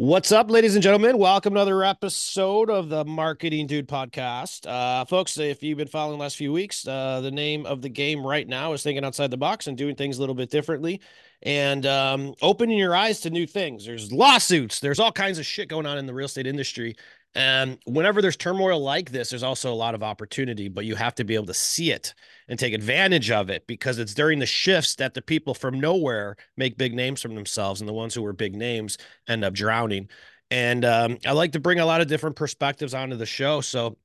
What's up, ladies and gentlemen? Welcome to another episode of the Marketing Dude podcast. Uh, folks, if you've been following the last few weeks, uh, the name of the game right now is thinking outside the box and doing things a little bit differently and um, opening your eyes to new things. There's lawsuits, there's all kinds of shit going on in the real estate industry. And whenever there's turmoil like this, there's also a lot of opportunity, but you have to be able to see it and take advantage of it because it's during the shifts that the people from nowhere make big names for themselves and the ones who were big names end up drowning. And um, I like to bring a lot of different perspectives onto the show. So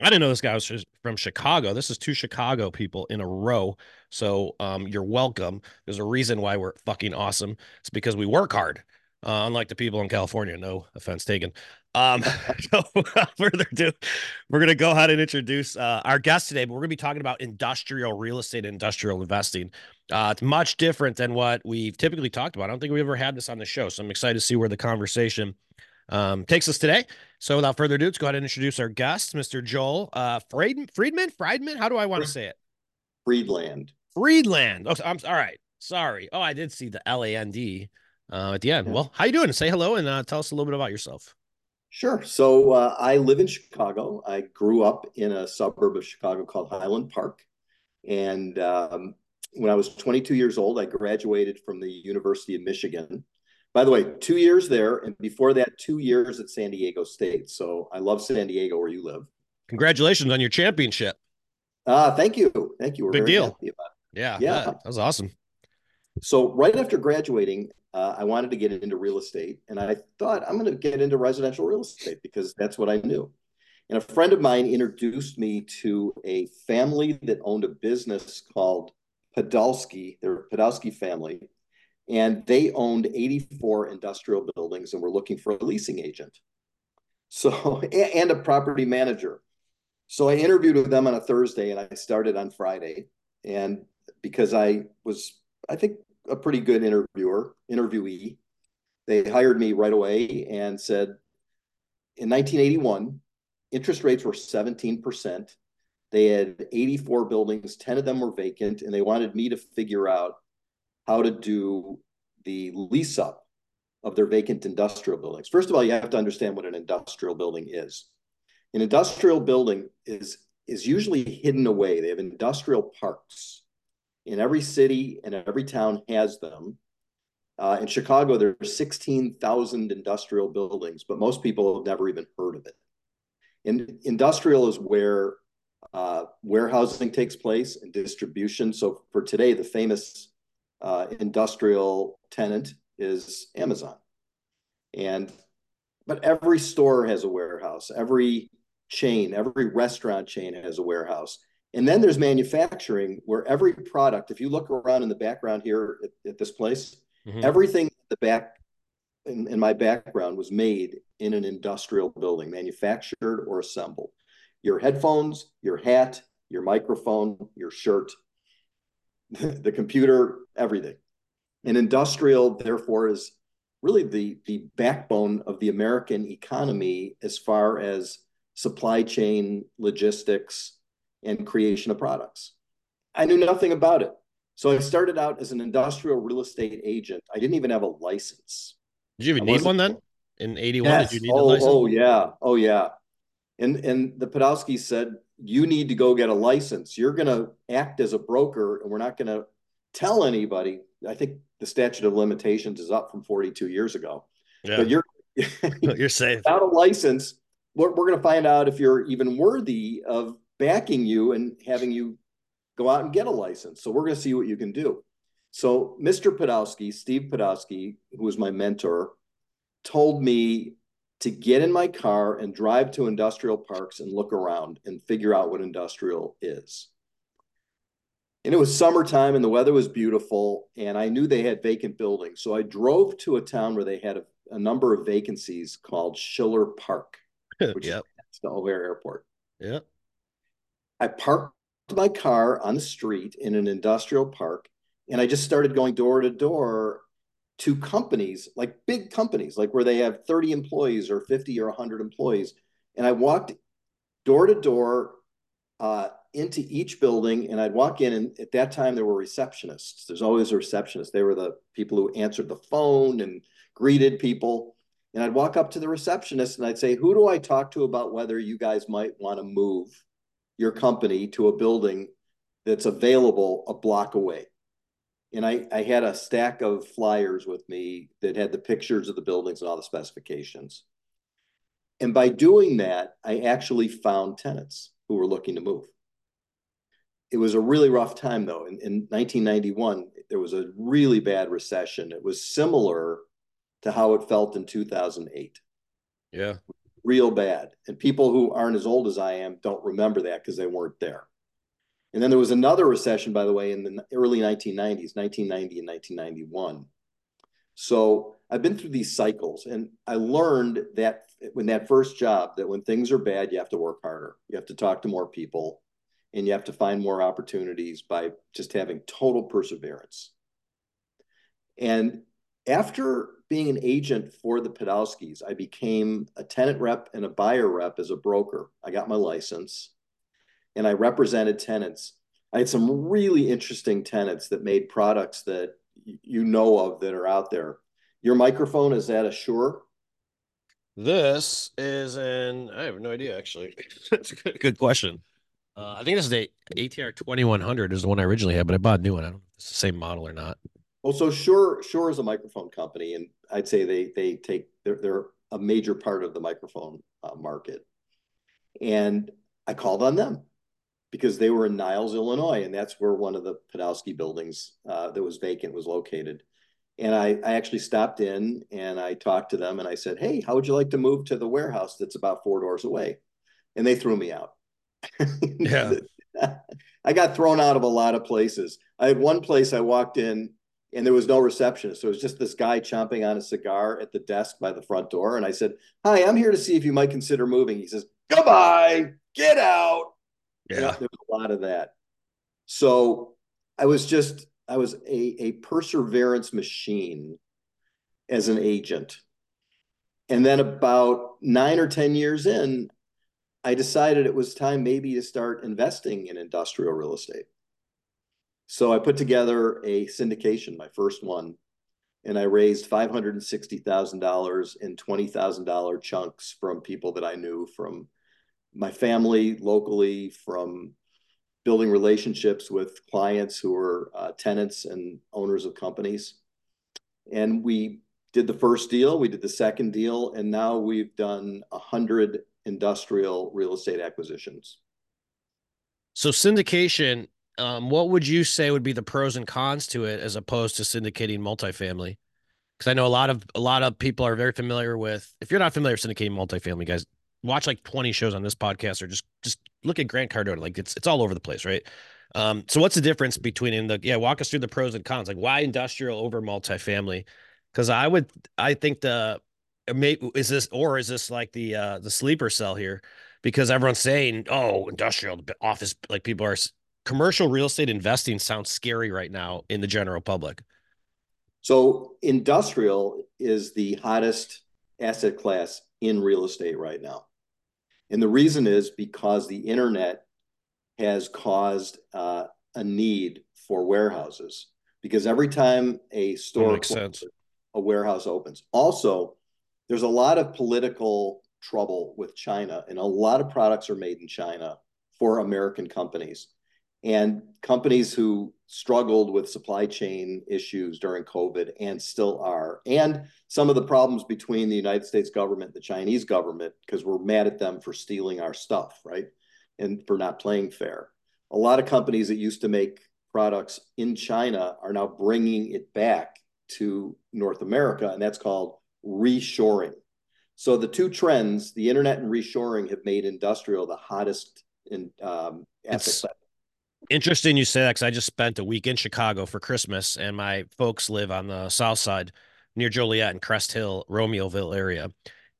I didn't know this guy was from Chicago. This is two Chicago people in a row. So um, you're welcome. There's a reason why we're fucking awesome. It's because we work hard. Uh, unlike the people in California, no offense taken. Um, so further ado, we're going to go ahead and introduce uh, our guest today, but we're going to be talking about industrial real estate, and industrial investing. Uh, it's much different than what we've typically talked about. I don't think we've ever had this on the show, so I'm excited to see where the conversation um, takes us today. So without further ado, let's go ahead and introduce our guest, Mr. Joel uh, Friedman. Friedman, Friedman. How do I want to say it? Friedland. Friedland. Oh, I'm all right. Sorry. Oh, I did see the L A N D uh, at the end. Yeah. Well, how are you doing? Say hello and uh, tell us a little bit about yourself. Sure. So uh, I live in Chicago. I grew up in a suburb of Chicago called Highland Park. And um, when I was 22 years old, I graduated from the University of Michigan. By the way, two years there. And before that, two years at San Diego State. So I love San Diego where you live. Congratulations on your championship. Uh, thank you. Thank you. We're Big deal. Yeah. Yeah. That was awesome. So right after graduating, uh, I wanted to get into real estate, and I thought I'm going to get into residential real estate because that's what I knew. And a friend of mine introduced me to a family that owned a business called Podolsky. They're Podolsky family, and they owned 84 industrial buildings and were looking for a leasing agent. So, and a property manager. So I interviewed with them on a Thursday and I started on Friday. And because I was, I think, a pretty good interviewer, interviewee. They hired me right away and said, in 1981, interest rates were 17%. They had 84 buildings, 10 of them were vacant, and they wanted me to figure out how to do the lease up of their vacant industrial buildings. First of all, you have to understand what an industrial building is. An industrial building is is usually hidden away. They have industrial parks in every city and every town has them. Uh, in Chicago, there are 16,000 industrial buildings, but most people have never even heard of it. And industrial is where uh, warehousing takes place and distribution. So for today, the famous uh, industrial tenant is Amazon. And but every store has a warehouse. Every chain, every restaurant chain has a warehouse. And then there's manufacturing where every product, if you look around in the background here at, at this place, mm-hmm. everything the back in, in, my background was made in an industrial building, manufactured or assembled. Your headphones, your hat, your microphone, your shirt, the computer, everything. And industrial, therefore, is really the, the backbone of the American economy as far as supply chain logistics and creation of products. I knew nothing about it. So I started out as an industrial real estate agent. I didn't even have a license. Did you even need one then? In 81, yes. did you need oh, a license? Oh yeah. Oh yeah. And and the Podolsky said, you need to go get a license. You're gonna act as a broker and we're not gonna tell anybody. I think the statute of limitations is up from 42 years ago. Yeah. But you're you're safe. Without a license, we're, we're going to find out if you're even worthy of backing you and having you go out and get a license. So we're going to see what you can do. So Mr. Podolsky, Steve Podolsky, who was my mentor, told me to get in my car and drive to industrial parks and look around and figure out what industrial is. And it was summertime and the weather was beautiful. And I knew they had vacant buildings. So I drove to a town where they had a, a number of vacancies called Schiller Park, which yep. is the O'Hare Airport. Yeah. I parked my car on the street in an industrial park and I just started going door to door to companies, like big companies, like where they have 30 employees or 50 or 100 employees. And I walked door to door uh, into each building and I'd walk in and at that time there were receptionists. There's always a receptionist. They were the people who answered the phone and greeted people. And I'd walk up to the receptionist and I'd say, "Who do I talk to about whether you guys might want to move your company to a building that's available a block away?" And I, I had a stack of flyers with me that had the pictures of the buildings and all the specifications. And by doing that, I actually found tenants who were looking to move it was a really rough time though. In, in 1991, there was a really bad recession. It was similar to how it felt in 2008. Yeah. Real bad. And people who aren't as old as I am don't remember that because they weren't there. And then there was another recession, by the way, in the early 1990s, 1990 and 1991. So I've been through these cycles and I learned that when that first job, that when things are bad, you have to work harder. You have to talk to more people and you have to find more opportunities by just having total perseverance. And after being an agent for the Podolskis, I became a tenant rep and a buyer rep as a broker. I got my license and I represented tenants. I had some really interesting tenants that made products that you know of that are out there. Your microphone is that a Shure? This is an I have no idea actually. That's a good, good question. Uh, I think this is the ATR 2100 is the one I originally had, but I bought a new one. I don't know if it's the same model or not. Well, so Shure Shure is a microphone company, and I'd say they they take they're they're a major part of the microphone uh, market. And I called on them because they were in Niles, Illinois, and that's where one of the Podolsky buildings uh, that was vacant was located. And I, I actually stopped in and I talked to them and I said, Hey, how would you like to move to the warehouse that's about four doors away? And they threw me out yeah. I got thrown out of a lot of places. I had one place I walked in and there was no receptionist. So it was just this guy chomping on a cigar at the desk by the front door. And I said, Hi, I'm here to see if you might consider moving. He says, Goodbye, get out. Yeah. You know, there was a lot of that. So I was just, I was a, a perseverance machine as an agent. And then about nine or 10 years in, I decided it was time maybe to start investing in industrial real estate. So I put together a syndication, my first one, and I raised $560,000 in $20,000 chunks from people that I knew from my family locally, from building relationships with clients who were uh, tenants and owners of companies. And we did the first deal, we did the second deal, and now we've done 100 industrial real estate acquisitions. So syndication, um, what would you say would be the pros and cons to it as opposed to syndicating multifamily? Because I know a lot of a lot of people are very familiar with. If you're not familiar with syndicating multifamily, guys, watch like 20 shows on this podcast or just just look at Grant Cardone. Like it's it's all over the place, right? Um, so what's the difference between in the yeah, walk us through the pros and cons. Like why industrial over multifamily? Because I would I think the maybe is this or is this like the uh the sleeper cell here because everyone's saying oh industrial office like people are commercial real estate investing sounds scary right now in the general public so industrial is the hottest asset class in real estate right now and the reason is because the internet has caused uh, a need for warehouses because every time a store makes sense. a warehouse opens also there's a lot of political trouble with China, and a lot of products are made in China for American companies. And companies who struggled with supply chain issues during COVID and still are, and some of the problems between the United States government and the Chinese government, because we're mad at them for stealing our stuff, right? And for not playing fair. A lot of companies that used to make products in China are now bringing it back to North America, and that's called reshoring. So the two trends, the internet and reshoring, have made industrial the hottest in um, asset Interesting you say that because I just spent a week in Chicago for Christmas, and my folks live on the south side near Joliet and Crest Hill, Romeoville area.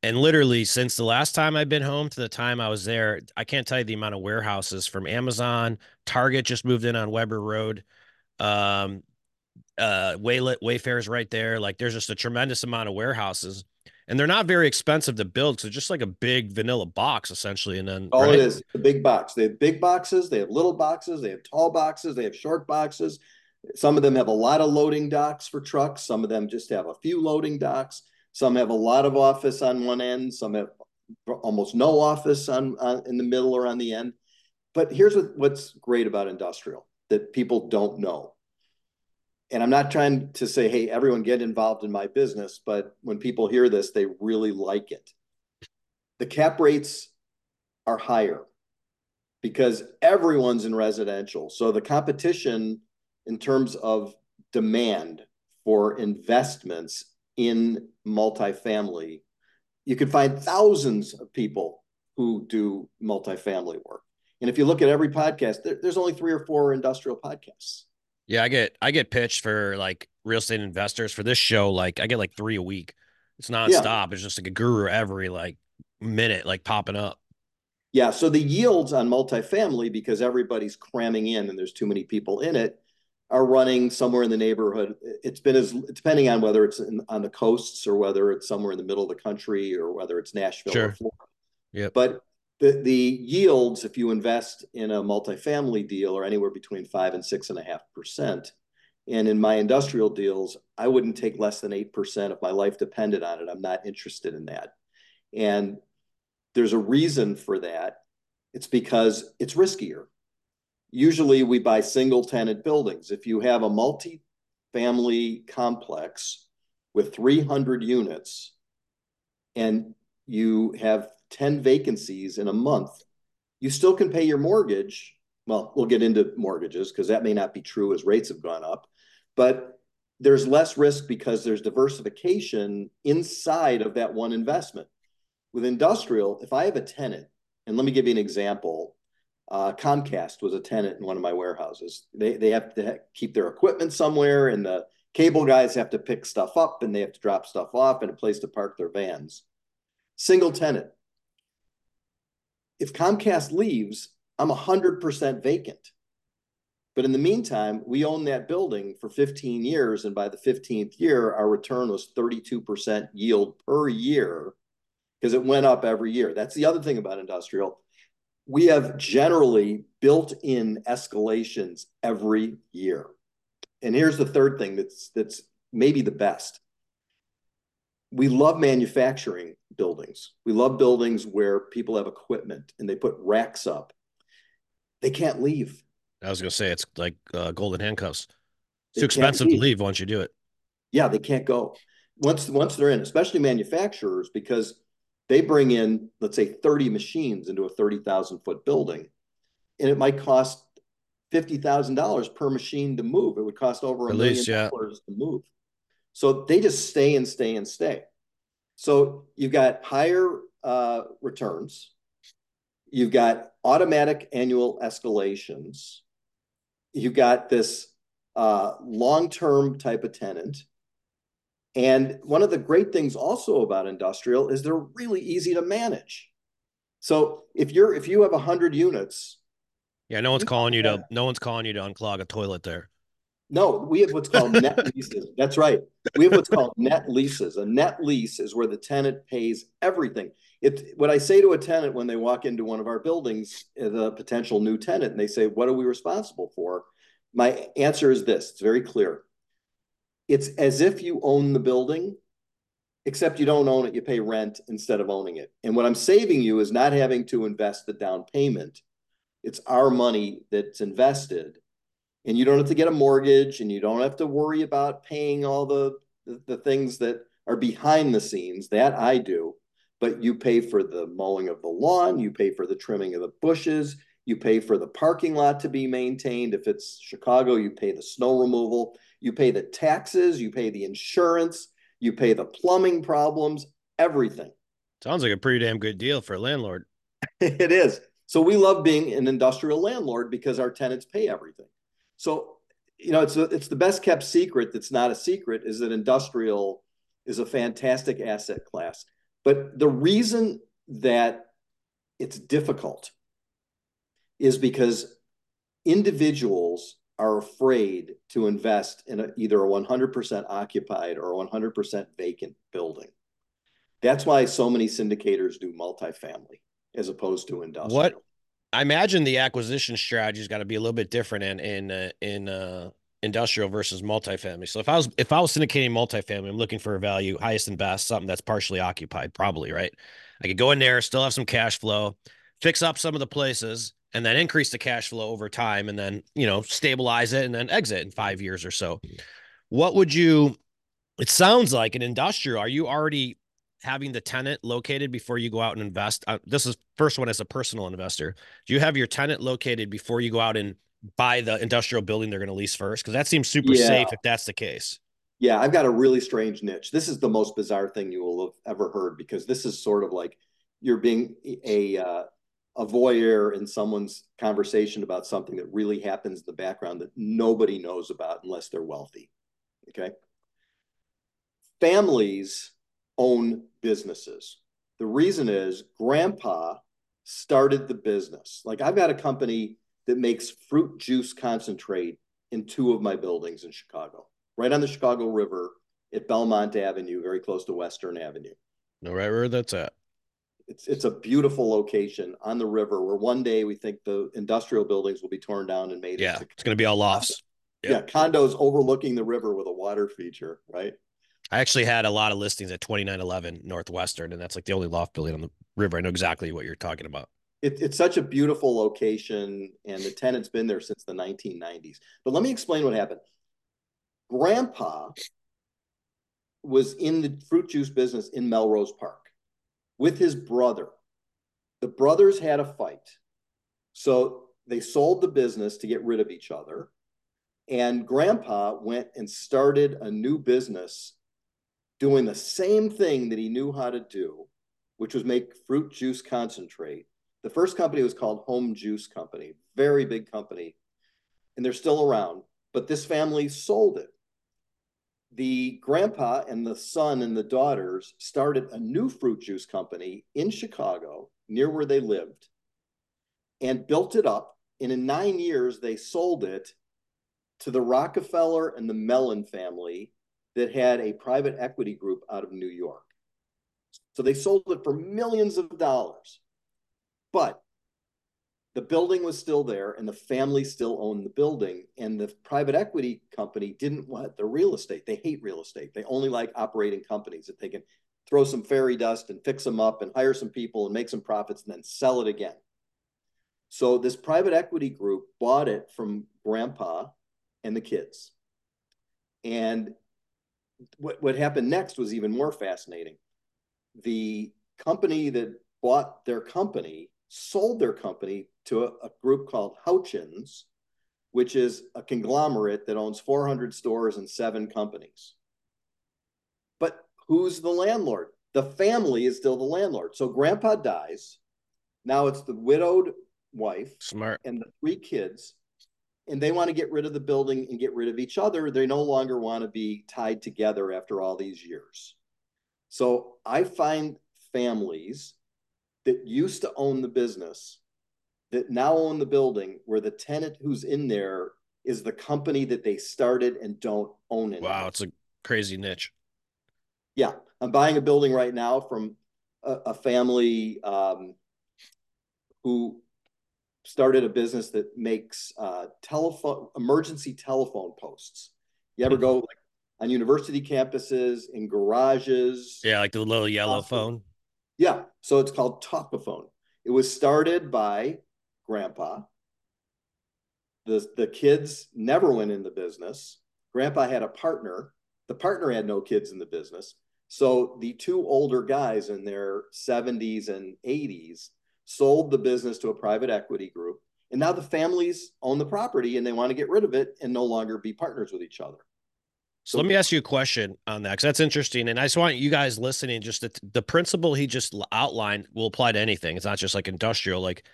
And literally, since the last time I've been home to the time I was there, I can't tell you the amount of warehouses from Amazon. Target just moved in on Weber Road. Um, uh, Waylet Wayfair's right there. Like, there's just a tremendous amount of warehouses and they're not very expensive to build because it's just like a big vanilla box essentially. And then oh, all right? it is the big box. They have big boxes, they have little boxes, they have tall boxes, they have short boxes. Some of them have a lot of loading docks for trucks. Some of them just have a few loading docks. Some have a lot of office on one end. Some have almost no office on, on in the middle or on the end. But here's what, what's great about industrial that people don't know and I'm not trying to say, hey, everyone get involved in my business, but when people hear this, they really like it. The cap rates are higher because everyone's in residential. So the competition in terms of demand for investments in multifamily, you can find thousands of people who do multifamily work. And if you look at every podcast, there, there's only three or four industrial podcasts. Yeah, I get I get pitched for like real estate investors for this show. Like I get like three a week. It's nonstop. Yeah. It's just like a guru every like minute, like popping up. Yeah. So the yields on multifamily, because everybody's cramming in and there's too many people in it, are running somewhere in the neighborhood. It's been as depending on whether it's in, on the coasts or whether it's somewhere in the middle of the country or whether it's Nashville sure. or Florida. Yeah. But the, the yields, if you invest in a multifamily deal, are anywhere between five and six and a half percent. And in my industrial deals, I wouldn't take less than 8% if my life depended on it. I'm not interested in that. And there's a reason for that. It's because it's riskier. Usually we buy single tenant buildings. If you have a multi-family complex with 300 units and you have 10 vacancies in a month, you still can pay your mortgage. Well, we'll get into mortgages because that may not be true as rates have gone up, but there's less risk because there's diversification inside of that one investment. With industrial, if I have a tenant, and let me give you an example. Uh, Comcast was a tenant in one of my warehouses. They, they have to keep their equipment somewhere, and the cable guys have to pick stuff up and they have to drop stuff off and a place to park their vans. Single tenant if Comcast leaves, I'm 100% vacant. But in the meantime, we own that building for 15 years. And by the 15th year, our return was 32% yield per year because it went up every year. That's the other thing about industrial. We have generally built in escalations every year. And here's the third thing that's that's maybe the best. We love manufacturing buildings. We love buildings where people have equipment and they put racks up. They can't leave. I was going to say it's like uh, golden handcuffs. It's too expensive leave. to leave once you do it. Yeah, they can't go. Once once they're in, especially manufacturers, because they bring in, let's say, 30 machines into a 30,000 foot building, and it might cost $50,000 per machine to move. It would cost over a million least, yeah. dollars to move. So they just stay and stay and stay. So you've got higher uh, returns, you've got automatic annual escalations, you've got this uh, long-term type of tenant. And one of the great things also about industrial is they're really easy to manage. So if you're if you have a hundred units, yeah, no one's calling you to no one's calling you to unclog a toilet there. No, we have what's called net leases. That's right. We have what's called net leases. A net lease is where the tenant pays everything. It, what I say to a tenant when they walk into one of our buildings, eh, the potential new tenant, and they say, What are we responsible for? My answer is this it's very clear. It's as if you own the building, except you don't own it, you pay rent instead of owning it. And what I'm saving you is not having to invest the down payment. It's our money that's invested and you don't have to get a mortgage and you don't have to worry about paying all the, the, the things that are behind the scenes that I do but you pay for the mowing of the lawn, you pay for the trimming of the bushes, you pay for the parking lot to be maintained. If it's Chicago, you pay the snow removal, you pay the taxes, you pay the insurance, you pay the plumbing problems, everything. Sounds like a pretty damn good deal for a landlord. it is. So we love being an industrial landlord because our tenants pay everything. So, you know, it's a, it's the best kept secret that's not a secret is that industrial is a fantastic asset class. But the reason that it's difficult is because individuals are afraid to invest in a, either a 100% occupied or a 100% vacant building. That's why so many syndicators do multifamily as opposed to industrial. What I imagine the acquisition strategy's got to be a little bit different in in uh, in uh, industrial versus multifamily. So if I was if I was syndicating multifamily, I'm looking for a value highest and best, something that's partially occupied, probably right. I could go in there, still have some cash flow, fix up some of the places, and then increase the cash flow over time, and then you know stabilize it, and then exit in five years or so. What would you? It sounds like an industrial. Are you already having the tenant located before you go out and invest? Uh, this is first one as a personal investor. Do you have your tenant located before you go out and buy the industrial building they're going to lease first? Because that seems super yeah. safe if that's the case. Yeah, I've got a really strange niche. This is the most bizarre thing you will have ever heard because this is sort of like you're being a uh, a voyeur in someone's conversation about something that really happens in the background that nobody knows about unless they're wealthy. Okay. Families own businesses. The reason is grandpa started the business. Like I've got a company that makes fruit juice concentrate in two of my buildings in Chicago, right on the Chicago River at Belmont Avenue, very close to Western Avenue. No, right where that's at. It's it's a beautiful location on the river where one day we think the industrial buildings will be torn down and made. Yeah, it's going to be all lofts. Yeah. yeah, condos overlooking the river with a water feature, right? I actually had a lot of listings at 2911 Northwestern, and that's like the only loft building on the river. I know exactly what you're talking about. It, it's such a beautiful location, and the tenant's been there since the 1990s. But let me explain what happened. Grandpa was in the fruit juice business in Melrose Park with his brother. The brothers had a fight. So they sold the business to get rid of each other. And grandpa went and started a new business doing the same thing that he knew how to do, which was make fruit juice concentrate. The first company was called Home Juice Company, very big company, and they're still around. But this family sold it. The grandpa and the son and the daughters started a new fruit juice company in Chicago, near where they lived, and built it up. And in nine years, they sold it to the Rockefeller and the Mellon family that had a private equity group out of New York. So they sold it for millions of dollars. But the building was still there and the family still owned the building. And the private equity company didn't want the real estate. They hate real estate. They only like operating companies that they can throw some fairy dust and fix them up and hire some people and make some profits and then sell it again. So this private equity group bought it from grandpa and the kids. And what, what happened next was even more fascinating. The company that bought their company sold their company to a, a group called Houchens, which is a conglomerate that owns 400 stores and seven companies. But who's the landlord? The family is still the landlord. So grandpa dies. Now it's the widowed wife Smart. and the three kids and they want to get rid of the building and get rid of each other. They no longer want to be tied together after all these years. So I find families that used to own the business that now own the building where the tenant who's in there is the company that they started and don't own it. Wow, it's a crazy niche. Yeah, I'm buying a building right now from a, a family um, who started a business that makes uh, telephone emergency telephone posts. You ever go like on university campuses in garages? Yeah, like the little yellow phone. Yeah, so it's called Talkaphone. It was started by Grandpa. The the kids never went in the business. Grandpa had a partner. The partner had no kids in the business. So the two older guys in their 70s and 80s sold the business to a private equity group. And now the families own the property and they want to get rid of it and no longer be partners with each other. So let me ask you a question on that because that's interesting. And I just want you guys listening, just the, the principle he just outlined will apply to anything. It's not just like industrial. Like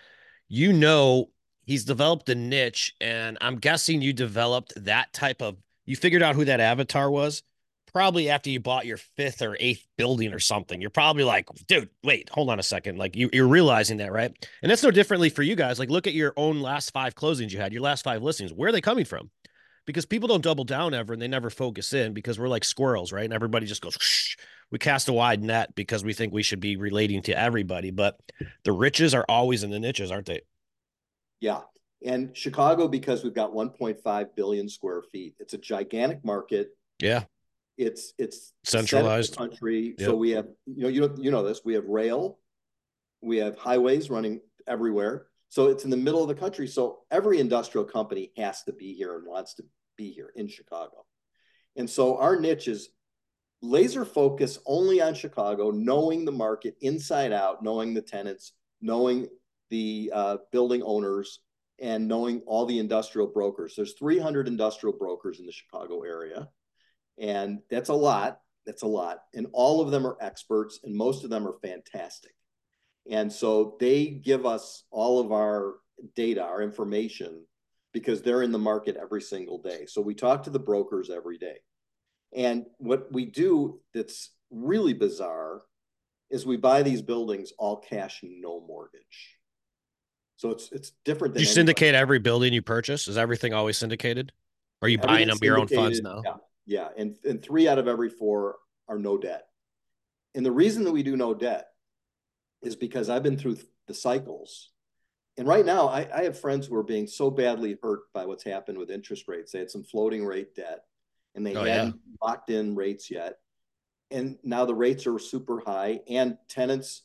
you know he's developed a niche, and I'm guessing you developed that type of. You figured out who that avatar was probably after you bought your fifth or eighth building or something. You're probably like, dude, wait, hold on a second. Like you, you're realizing that, right? And that's no differently for you guys. Like, look at your own last five closings you had, your last five listings. Where are they coming from? Because people don't double down ever and they never focus in because we're like squirrels, right? And everybody just goes, Shh. we cast a wide net because we think we should be relating to everybody. But the riches are always in the niches, aren't they? Yeah. And Chicago, because we've got 1.5 billion square feet, it's a gigantic market. Yeah. It's it's centralized country. Yep. So we have you know you know you know this. We have rail, we have highways running everywhere. So it's in the middle of the country. So every industrial company has to be here and wants to be here in Chicago. And so our niche is laser focus only on Chicago, knowing the market inside out, knowing the tenants, knowing the uh, building owners, and knowing all the industrial brokers. There's 300 industrial brokers in the Chicago area. And that's a lot. That's a lot. And all of them are experts, and most of them are fantastic. And so they give us all of our data, our information, because they're in the market every single day. So we talk to the brokers every day. And what we do that's really bizarre is we buy these buildings all cash, no mortgage. So it's it's different. Than you syndicate every building you purchase. Is everything always syndicated? Or are you buying them your own funds now? Yeah. Yeah, and and three out of every four are no debt. And the reason that we do no debt is because I've been through the cycles. And right now, I, I have friends who are being so badly hurt by what's happened with interest rates. They had some floating rate debt and they oh, hadn't yeah. locked in rates yet. And now the rates are super high. And tenants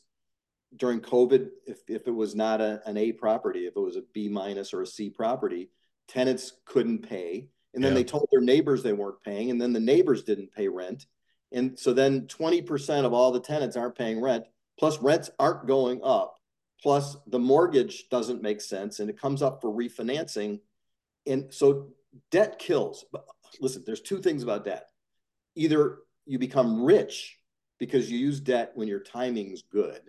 during COVID, if, if it was not a, an A property, if it was a B minus or a C property, tenants couldn't pay and then yeah. they told their neighbors they weren't paying and then the neighbors didn't pay rent. And so then 20% of all the tenants aren't paying rent plus rents aren't going up plus the mortgage doesn't make sense and it comes up for refinancing. And so debt kills. But listen there's two things about debt. Either you become rich because you use debt when your timing's good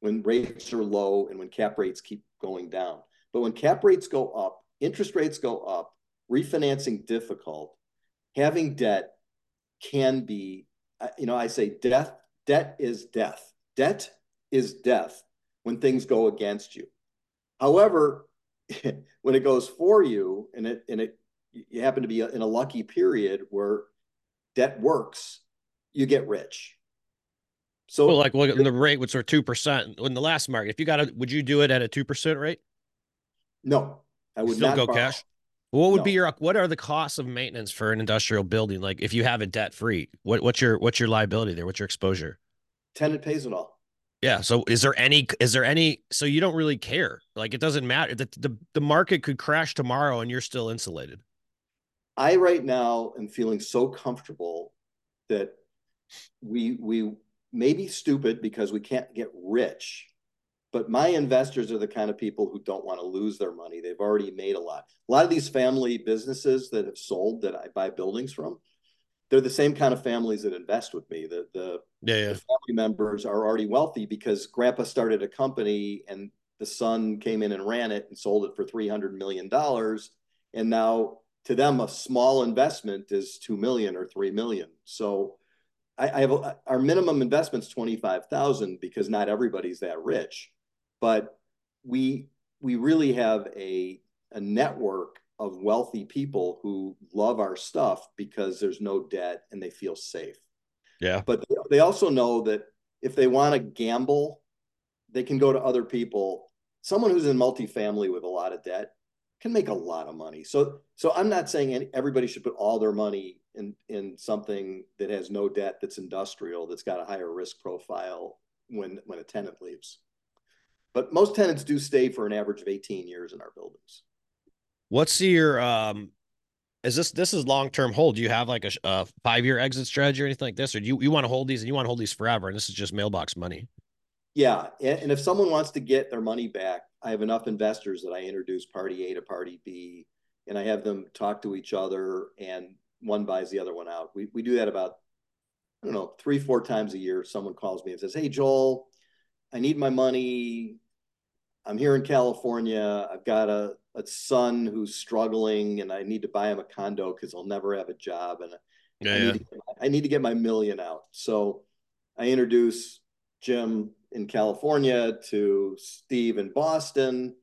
when rates are low and when cap rates keep going down. But when cap rates go up interest rates go up refinancing difficult, having debt can be, uh, you know, I say death, debt is death. Debt is death when things go against you. However, when it goes for you and it and it you happen to be in a lucky period where debt works, you get rich. So well, like look the rate was sort two percent in the last market. If you got it, would you do it at a two percent rate? No, I would Still not go borrow. cash. What would no. be your what are the costs of maintenance for an industrial building? Like if you have it debt free, what what's your what's your liability there? What's your exposure? Tenant pays it all. Yeah. So is there any is there any so you don't really care? Like it doesn't matter. The the, the market could crash tomorrow and you're still insulated. I right now am feeling so comfortable that we we may be stupid because we can't get rich but my investors are the kind of people who don't want to lose their money. They've already made a lot. A lot of these family businesses that have sold that I buy buildings from, they're the same kind of families that invest with me. The the, yeah, yeah. the family members are already wealthy because grandpa started a company and the son came in and ran it and sold it for three hundred million dollars. And now to them, a small investment is two million or three million. So I, have a, our minimum investment investment's twenty five thousand because not everybody's that rich but we we really have a a network of wealthy people who love our stuff because there's no debt and they feel safe. Yeah. But they also know that if they want to gamble, they can go to other people. Someone who's in multifamily with a lot of debt can make a lot of money. So so I'm not saying everybody should put all their money in in something that has no debt that's industrial that's got a higher risk profile when when a tenant leaves. But most tenants do stay for an average of 18 years in our buildings. What's your um is this this is long term hold? Do you have like a, a five year exit strategy or anything like this, or do you you want to hold these and you want to hold these forever? And this is just mailbox money. Yeah, and if someone wants to get their money back, I have enough investors that I introduce party A to party B, and I have them talk to each other, and one buys the other one out. We we do that about I don't know three four times a year. Someone calls me and says, "Hey Joel, I need my money I'm here in California. I've got a, a son who's struggling and I need to buy him a condo because he'll never have a job. And Yeah, I, yeah. need to, I need to get my million out. So I introduce Jim in California to Steve in Boston.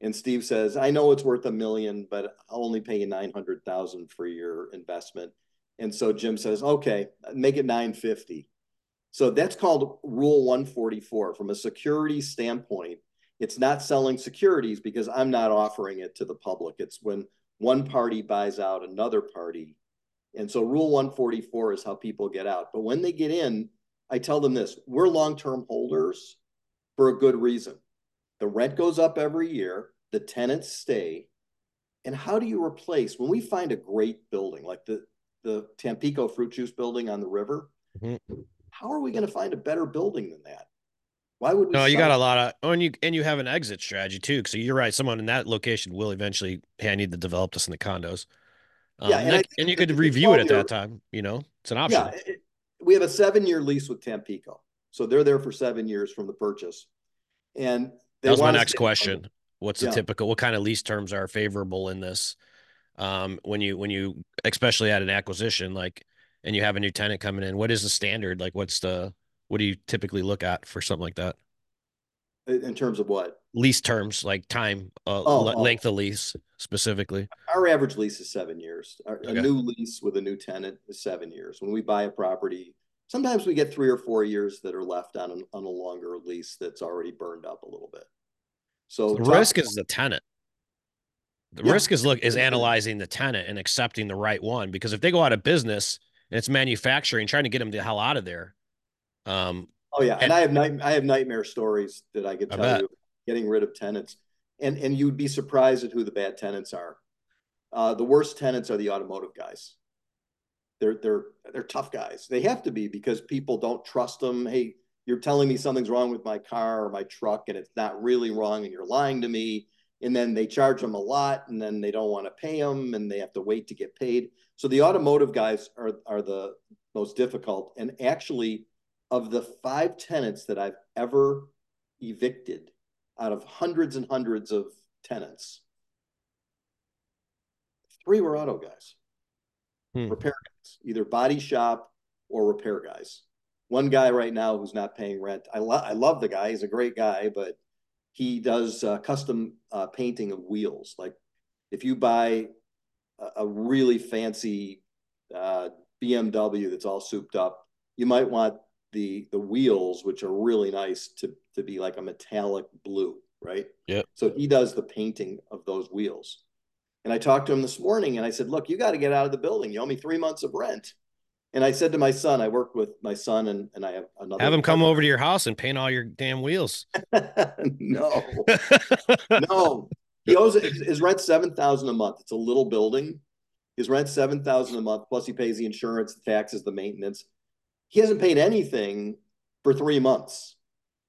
And Steve says, I know it's worth a million, but I'll only pay you 900,000 for your investment. And so Jim says, okay, make it 950. So that's called Rule 144. From a security standpoint, it's not selling securities because I'm not offering it to the public. It's when one party buys out another party. And so Rule 144 is how people get out. But when they get in, I tell them this we're long term holders for a good reason. The rent goes up every year, the tenants stay. And how do you replace when we find a great building like the, the Tampico fruit juice building on the river? Mhm. How are we going to find a better building than that? Why would? No, you got a lot of, oh, and you and you have an exit strategy too. So you're right. Someone in that location will eventually, hey, I need to develop this in the condos. Um, Yeah, and, and I and you could review it at that time. You know, it's an option. Yeah, it, we have a seven year lease with Tampico. So they're there for seven years from the purchase. And that was my next question. What's the Yeah. typical? What kind of lease terms are favorable in this? Um, when you when you especially at an acquisition like, and you have a new tenant coming in, what is the standard? Like, what's the what do you typically look at for something like that? In terms of what? Lease terms, like time, uh, Oh, le- oh. length of lease specifically. Our average lease is seven years. Our, Okay. A new lease with a new tenant is seven years. When we buy a property, sometimes we get three or four years that are left on, an, on a longer lease that's already burned up a little bit. So The talk- risk is the tenant. The Yeah. risk is look is analyzing the tenant and accepting the right one because if they go out of business and it's manufacturing, trying to get them the hell out of there. Um, Oh yeah, and, And- I have night I have nightmare stories that I could tell you getting rid of tenants, and and you'd be surprised at who the bad tenants are. Uh, the worst tenants are the automotive guys. They're they're they're tough guys. They have to be because people don't trust them. Hey, you're telling me something's wrong with my car or my truck, and it's not really wrong, and you're lying to me. And then they charge them a lot, and then they don't want to pay them, and they have to wait to get paid. So the automotive guys are are the most difficult. And actually, of the five tenants that I've ever evicted out of hundreds and hundreds of tenants, three were auto guys, Hmm. repair guys, either body shop or repair guys. One guy right now who's not paying rent. I, lo- I love the guy. He's a great guy, but he does uh, custom uh, painting of wheels. Like if you buy a, a really fancy uh, BMW that's all souped up, you might want the the wheels, which are really nice, to to be like a metallic blue, right? Yeah. So he does the painting of those wheels. And I talked to him this morning and I said, Look, you got to get out of the building. You owe me three months of rent. And I said to my son, I work with my son and, and I have another. have them come over to your house and paint all your damn wheels. no, no. He owes his, his rent seven thousand a month. It's a little building. His rent seven thousand a month, plus he pays the insurance, the taxes, the maintenance. He hasn't paid anything for three months.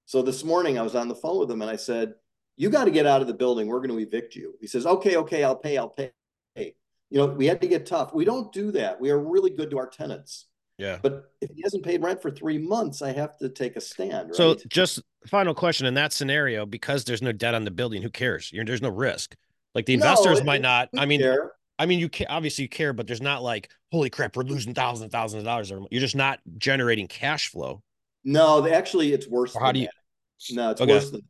So this morning I was on the phone with him and I said, "You got to get out of the building. We're going to evict you." He says, "Okay, okay, I'll pay. I'll pay." You know, we had to get tough. We don't do that. We are really good to our tenants. yeah. But if he hasn't paid rent for three months, I have to take a stand. Right? So just final question in that scenario, because there's no debt on the building, who cares? You're, there's no risk. Like the No, investors it- might not. I mean, care. I mean, you can obviously you care, but there's not like, holy crap, we're losing thousands and thousands of dollars. every month. You're just not generating cash flow. No, actually, it's worse. Or how than do you- that. No, it's Okay. worse than that.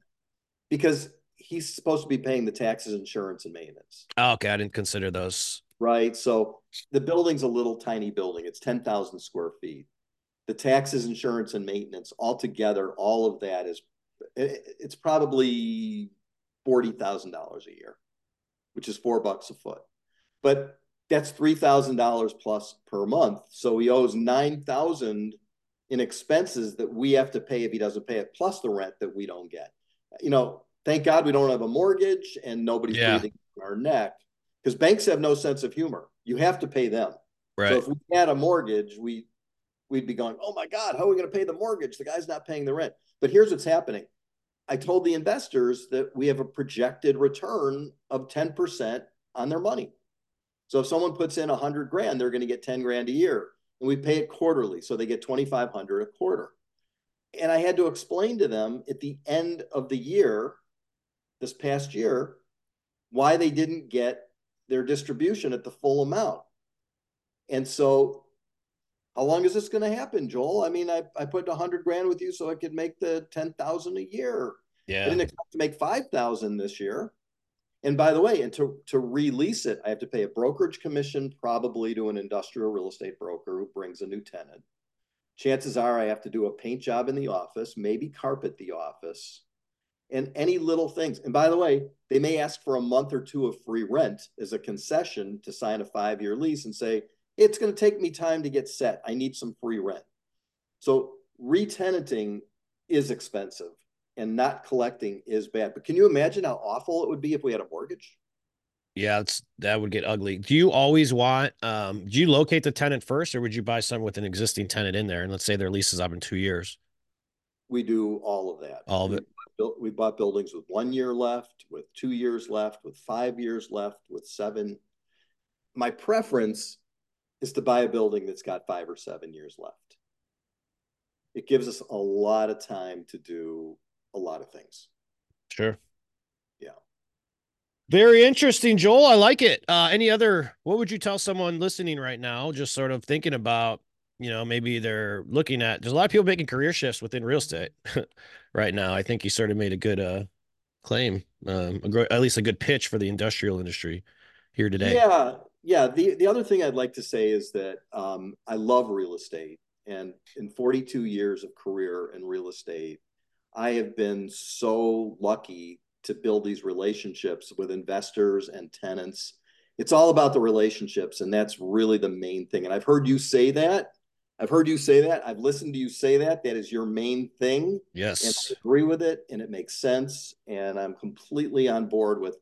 because he's supposed to be paying the taxes, insurance, and maintenance, Oh, okay, I didn't consider those. right? So the building's a little tiny building. It's ten thousand square feet. The taxes, insurance, and maintenance altogether, all of that is it's probably forty thousand dollars a year, which is four bucks a foot. But that's three thousand dollars plus per month. So he owes nine thousand in expenses that we have to pay if he doesn't pay it, plus the rent that we don't get. You know, thank God we don't have a mortgage and nobody's Yeah. breathing our neck because banks have no sense of humor. You have to pay them. Right. So if we had a mortgage, we we'd be going, "Oh my God, how are we going to pay the mortgage? The guy's not paying the rent." But here's what's happening. I told the investors that we have a projected return of 10% on their money. So if someone puts in 100 grand, they're going to get 10 grand a year. And we pay it quarterly, so they get 2500 a quarter. And I had to explain to them at the end of the year this past year why they didn't get their distribution at the full amount. And so how long is this going to happen, Joel? I mean, I, I put a hundred grand with you so I could make the 10,000 a year. Yeah. I didn't expect to make 5,000 this year. And by the way, and to, to release it, I have to pay a brokerage commission, probably to an industrial real estate broker who brings a new tenant. Chances are I have to do a paint job in the office, maybe carpet the office, and any little things. And by the way, they may ask for a month or two of free rent as a concession to sign a five year lease and say, it's going to take me time to get set. I need some free rent. So retenanting is expensive and not collecting is bad. But can you imagine how awful it would be if we had a mortgage? Yeah, it's that would get ugly. Do you always want um do you locate the tenant first or would you buy some with an existing tenant in there and let's say their lease is up in 2 years? We do all of that. All of it. We bought buildings with 1 year left, with 2 years left, with 5 years left, with 7. My preference is to buy a building that's got 5 or 7 years left. It gives us a lot of time to do a lot of things. Sure. Yeah. Very interesting, Joel. I like it. Uh, any other, what would you tell someone listening right now, just sort of thinking about, you know, maybe they're looking at, there's a lot of people making career shifts within real estate right now. I think you sort of made a good uh, claim, um, a, at least a good pitch for the industrial industry here today. Yeah. Yeah. The, the other thing I'd like to say is that um, I love real estate. And in 42 years of career in real estate, I have been so lucky to build these relationships with investors and tenants. It's all about the relationships, and that's really the main thing. And I've heard you say that. I've heard you say that. I've listened to you say that. That is your main thing. Yes. And I agree with it, and it makes sense. And I'm completely on board with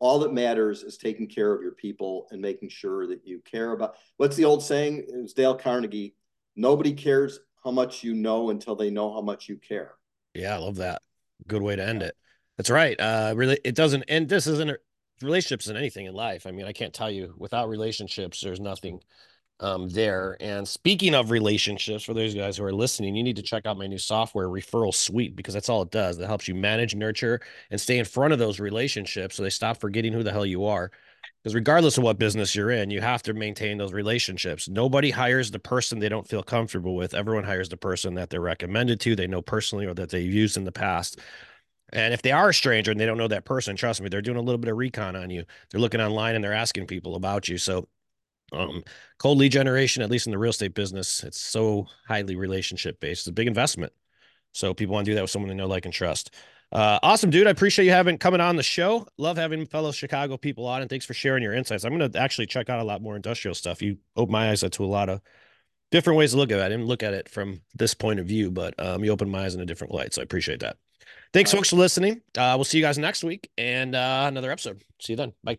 all that matters is taking care of your people and making sure that you care about what's the old saying? It was Dale Carnegie nobody cares how much you know until they know how much you care. Yeah, I love that. Good way to end it. That's right. Uh, really, it doesn't end. This isn't a, relationships and anything in life. I mean, I can't tell you without relationships, there's nothing um, there. And speaking of relationships, for those guys who are listening, you need to check out my new software referral suite because that's all it does. It helps you manage, nurture, and stay in front of those relationships so they stop forgetting who the hell you are. Because regardless of what business you're in, you have to maintain those relationships. Nobody hires the person they don't feel comfortable with. Everyone hires the person that they're recommended to, they know personally, or that they've used in the past. And if they are a stranger and they don't know that person, trust me, they're doing a little bit of recon on you. They're looking online and they're asking people about you. So, um, cold lead generation, at least in the real estate business, it's so highly relationship based. It's a big investment. So people want to do that with someone they know, like, and trust. Uh, awesome, dude. I appreciate you having coming on the show. Love having fellow Chicago people on, and thanks for sharing your insights. I'm going to actually check out a lot more industrial stuff. You opened my eyes to a lot of different ways to look at it. I didn't look at it from this point of view, but um, you opened my eyes in a different light. So I appreciate that. Thanks, folks, for listening. Uh, we'll see you guys next week and uh, another episode. See you then. Bye.